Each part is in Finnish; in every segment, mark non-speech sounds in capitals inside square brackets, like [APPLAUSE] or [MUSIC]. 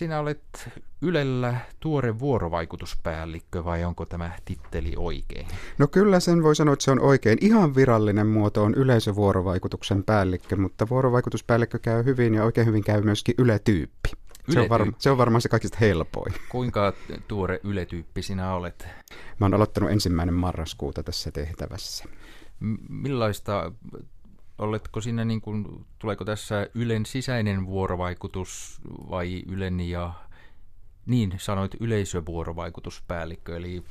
sinä olet Ylellä tuore vuorovaikutuspäällikkö vai onko tämä titteli oikein? No kyllä sen voi sanoa, että se on oikein. Ihan virallinen muoto on yleisövuorovaikutuksen päällikkö, mutta vuorovaikutuspäällikkö käy hyvin ja oikein hyvin käy myöskin yletyyppi. Se on, varma, se on varmaan se kaikista helpoin. Kuinka tuore yletyyppi sinä olet? Mä oon aloittanut ensimmäinen marraskuuta tässä tehtävässä. M- millaista oletko sinä niin kuin, tuleeko tässä Ylen sisäinen vuorovaikutus vai Ylen ja niin sanoit yleisövuorovaikutuspäällikkö, eli...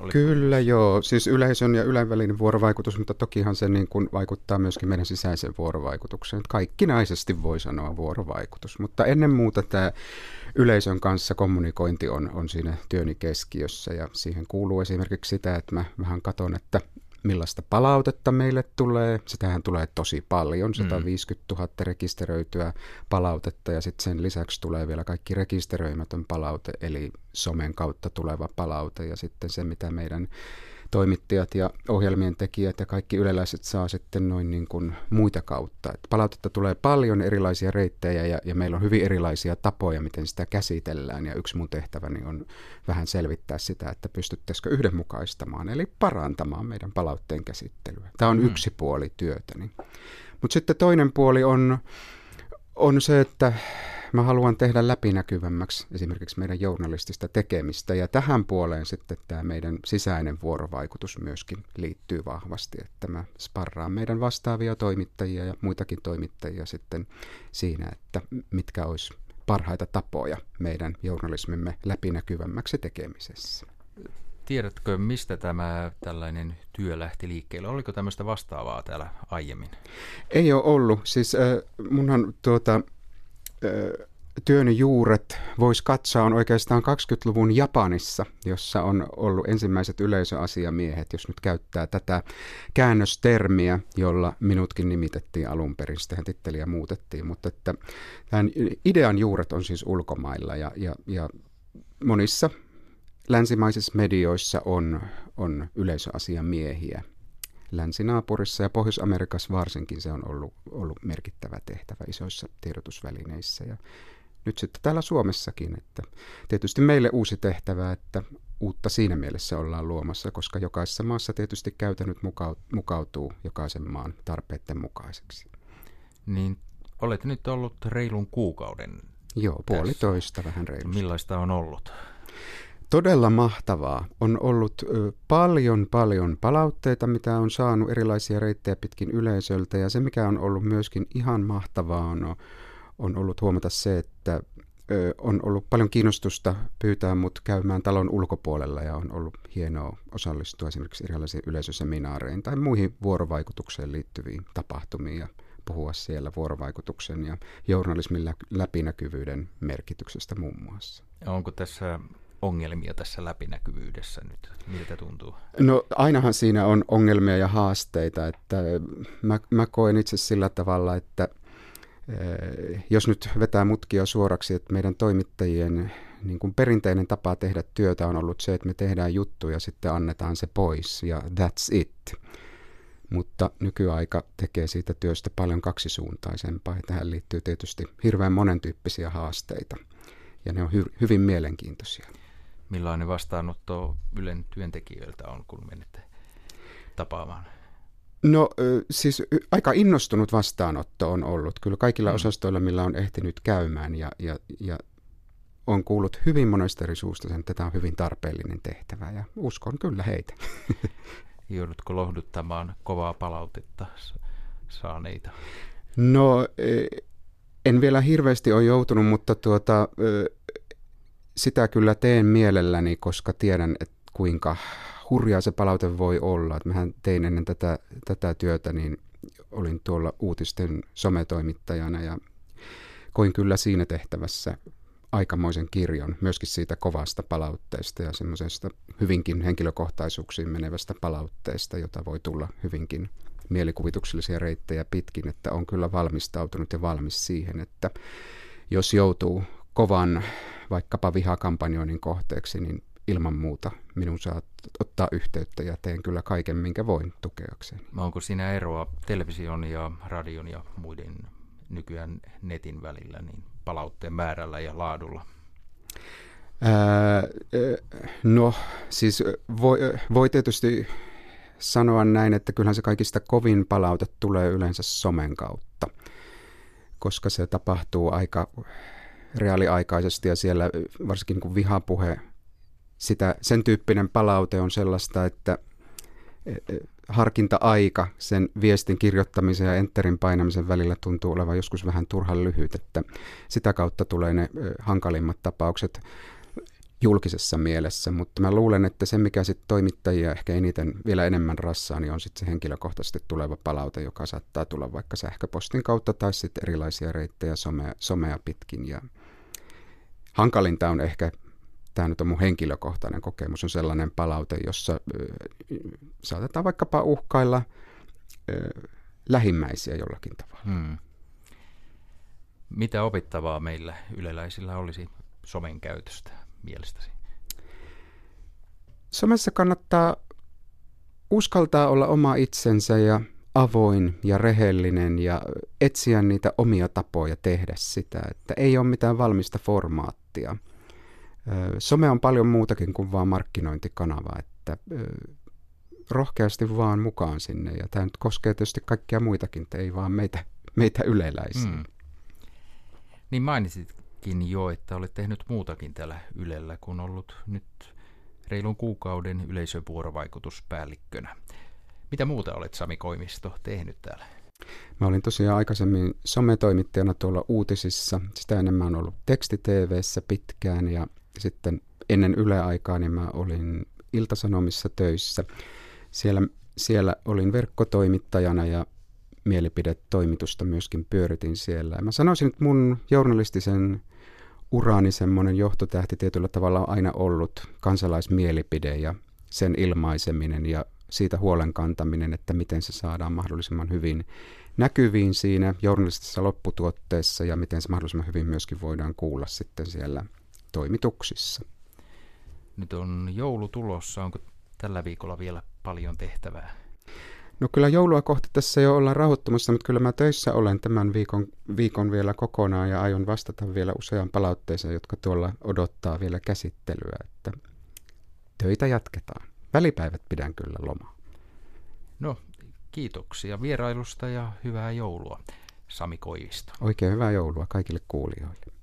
Oliko... Kyllä joo, siis yleisön ja Ylen välinen vuorovaikutus, mutta tokihan se niin kuin vaikuttaa myöskin meidän sisäiseen vuorovaikutukseen. Kaikkinaisesti voi sanoa vuorovaikutus, mutta ennen muuta tämä yleisön kanssa kommunikointi on, on siinä työni keskiössä ja siihen kuuluu esimerkiksi sitä, että mä vähän katon, että millaista palautetta meille tulee. Sitähän tulee tosi paljon, 150 mm. 000 rekisteröityä palautetta ja sitten sen lisäksi tulee vielä kaikki rekisteröimätön palaute, eli somen kautta tuleva palaute ja sitten se, mitä meidän toimittajat ja ohjelmien tekijät ja kaikki yleläiset saa sitten noin niin kuin muita kautta. Et palautetta tulee paljon erilaisia reittejä ja, ja meillä on hyvin erilaisia tapoja, miten sitä käsitellään. Ja yksi mun tehtäväni on vähän selvittää sitä, että pystyttäisikö yhdenmukaistamaan, eli parantamaan meidän palautteen käsittelyä. Tämä on mm. yksi puoli työtäni. Mutta sitten toinen puoli on, on se, että Mä haluan tehdä läpinäkyvämmäksi esimerkiksi meidän journalistista tekemistä ja tähän puoleen sitten tämä meidän sisäinen vuorovaikutus myöskin liittyy vahvasti, että mä sparraan meidän vastaavia toimittajia ja muitakin toimittajia sitten siinä, että mitkä olisi parhaita tapoja meidän journalismimme läpinäkyvämmäksi tekemisessä. Tiedätkö, mistä tämä tällainen työ lähti liikkeelle? Oliko tämmöistä vastaavaa täällä aiemmin? Ei ole ollut. Siis äh, munhan tuota, työn juuret voisi katsoa on oikeastaan 20-luvun Japanissa, jossa on ollut ensimmäiset yleisöasiamiehet, jos nyt käyttää tätä käännöstermiä, jolla minutkin nimitettiin alun perin, sitten titteliä muutettiin, mutta että tämän idean juuret on siis ulkomailla ja, ja, ja monissa länsimaisissa medioissa on, on yleisöasiamiehiä länsinaapurissa ja Pohjois-Amerikassa varsinkin se on ollut, ollut merkittävä tehtävä isoissa tiedotusvälineissä. Ja nyt sitten täällä Suomessakin, että tietysti meille uusi tehtävä, että uutta siinä mielessä ollaan luomassa, koska jokaisessa maassa tietysti käytännöt mukautuu jokaisen maan tarpeiden mukaiseksi. Niin olet nyt ollut reilun kuukauden Joo, puolitoista tässä. vähän reilusti. Millaista on ollut? Todella mahtavaa. On ollut paljon, paljon palautteita, mitä on saanut erilaisia reittejä pitkin yleisöltä. Ja se, mikä on ollut myöskin ihan mahtavaa, on, on ollut huomata se, että on ollut paljon kiinnostusta pyytää mut käymään talon ulkopuolella ja on ollut hienoa osallistua esimerkiksi erilaisiin yleisöseminaareihin tai muihin vuorovaikutukseen liittyviin tapahtumiin ja puhua siellä vuorovaikutuksen ja journalismin läpinäkyvyyden merkityksestä muun muassa. Onko tässä ongelmia tässä läpinäkyvyydessä nyt? Miltä tuntuu? No ainahan siinä on ongelmia ja haasteita. Että mä, mä koen itse sillä tavalla, että eh, jos nyt vetää mutkia suoraksi, että meidän toimittajien niin kuin perinteinen tapa tehdä työtä on ollut se, että me tehdään juttu ja sitten annetaan se pois ja that's it. Mutta nykyaika tekee siitä työstä paljon kaksisuuntaisempaa ja tähän liittyy tietysti hirveän monentyyppisiä haasteita ja ne on hy- hyvin mielenkiintoisia millainen vastaanotto Ylen työntekijöiltä on, kun menette tapaamaan? No siis aika innostunut vastaanotto on ollut kyllä kaikilla mm. osastoilla, millä on ehtinyt käymään ja, ja, ja on kuullut hyvin monesta eri suusta sen, että tämä on hyvin tarpeellinen tehtävä ja uskon kyllä heitä. [LAUGHS] Joudutko lohduttamaan kovaa palautetta saaneita? No en vielä hirveästi ole joutunut, mutta tuota, sitä kyllä teen mielelläni, koska tiedän, että kuinka hurjaa se palaute voi olla. Että mähän tein ennen tätä, tätä työtä, niin olin tuolla uutisten sometoimittajana ja koin kyllä siinä tehtävässä aikamoisen kirjon myöskin siitä kovasta palautteesta ja semmoisesta hyvinkin henkilökohtaisuuksiin menevästä palautteesta, jota voi tulla hyvinkin mielikuvituksellisia reittejä pitkin, että on kyllä valmistautunut ja valmis siihen, että jos joutuu kovan vaikkapa vihakampanjoinnin kohteeksi, niin ilman muuta minun saa ottaa yhteyttä ja teen kyllä kaiken, minkä voin tukeakseen. Onko siinä eroa television ja radion ja muiden nykyään netin välillä niin palautteen määrällä ja laadulla? No, siis voi, voi tietysti sanoa näin, että kyllähän se kaikista kovin palaute tulee yleensä somen kautta, koska se tapahtuu aika reaaliaikaisesti ja siellä varsinkin kun vihapuhe, sitä, sen tyyppinen palaute on sellaista, että e, e, harkinta-aika sen viestin kirjoittamisen ja enterin painamisen välillä tuntuu olevan joskus vähän turhan lyhyt, että sitä kautta tulee ne hankalimmat tapaukset julkisessa mielessä, mutta mä luulen, että se mikä sitten toimittajia ehkä eniten vielä enemmän rassaa, niin on sitten se henkilökohtaisesti tuleva palaute, joka saattaa tulla vaikka sähköpostin kautta tai sitten erilaisia reittejä somea, somea pitkin. Ja hankalinta on ehkä, tämä nyt on mun henkilökohtainen kokemus, on sellainen palaute, jossa saatetaan vaikkapa uhkailla lähimmäisiä jollakin tavalla. Hmm. Mitä opittavaa meillä yleläisillä olisi somen käytöstä? mielestäsi? Somessa kannattaa uskaltaa olla oma itsensä ja avoin ja rehellinen ja etsiä niitä omia tapoja tehdä sitä, että ei ole mitään valmista formaattia. Some on paljon muutakin kuin vain markkinointikanava, että rohkeasti vaan mukaan sinne. Ja tämä nyt koskee tietysti kaikkia muitakin, ei vaan meitä, meitä yleläisiä. Mm. Niin mainitsit mainitsitkin jo, että olet tehnyt muutakin täällä Ylellä, kun ollut nyt reilun kuukauden yleisövuorovaikutuspäällikkönä. Mitä muuta olet Sami Koimisto tehnyt täällä? Mä olin tosiaan aikaisemmin sometoimittajana tuolla uutisissa. Sitä ennen mä olen ollut teksti-TVssä pitkään ja sitten ennen Yle-aikaa niin mä olin Iltasanomissa töissä. Siellä, siellä olin verkkotoimittajana ja mielipidetoimitusta myöskin pyöritin siellä. Mä sanoisin, että mun journalistisen urani semmoinen johtotähti tietyllä tavalla on aina ollut kansalaismielipide ja sen ilmaiseminen ja siitä huolen kantaminen, että miten se saadaan mahdollisimman hyvin näkyviin siinä journalistisessa lopputuotteessa ja miten se mahdollisimman hyvin myöskin voidaan kuulla sitten siellä toimituksissa. Nyt on joulu tulossa. Onko tällä viikolla vielä paljon tehtävää? No kyllä joulua kohti tässä jo ollaan rahoittamassa, mutta kyllä mä töissä olen tämän viikon, viikon vielä kokonaan ja aion vastata vielä useaan palautteeseen, jotka tuolla odottaa vielä käsittelyä, että töitä jatketaan. Välipäivät pidän kyllä lomaa. No, kiitoksia vierailusta ja hyvää joulua, Sami Koivisto. Oikein hyvää joulua kaikille kuulijoille.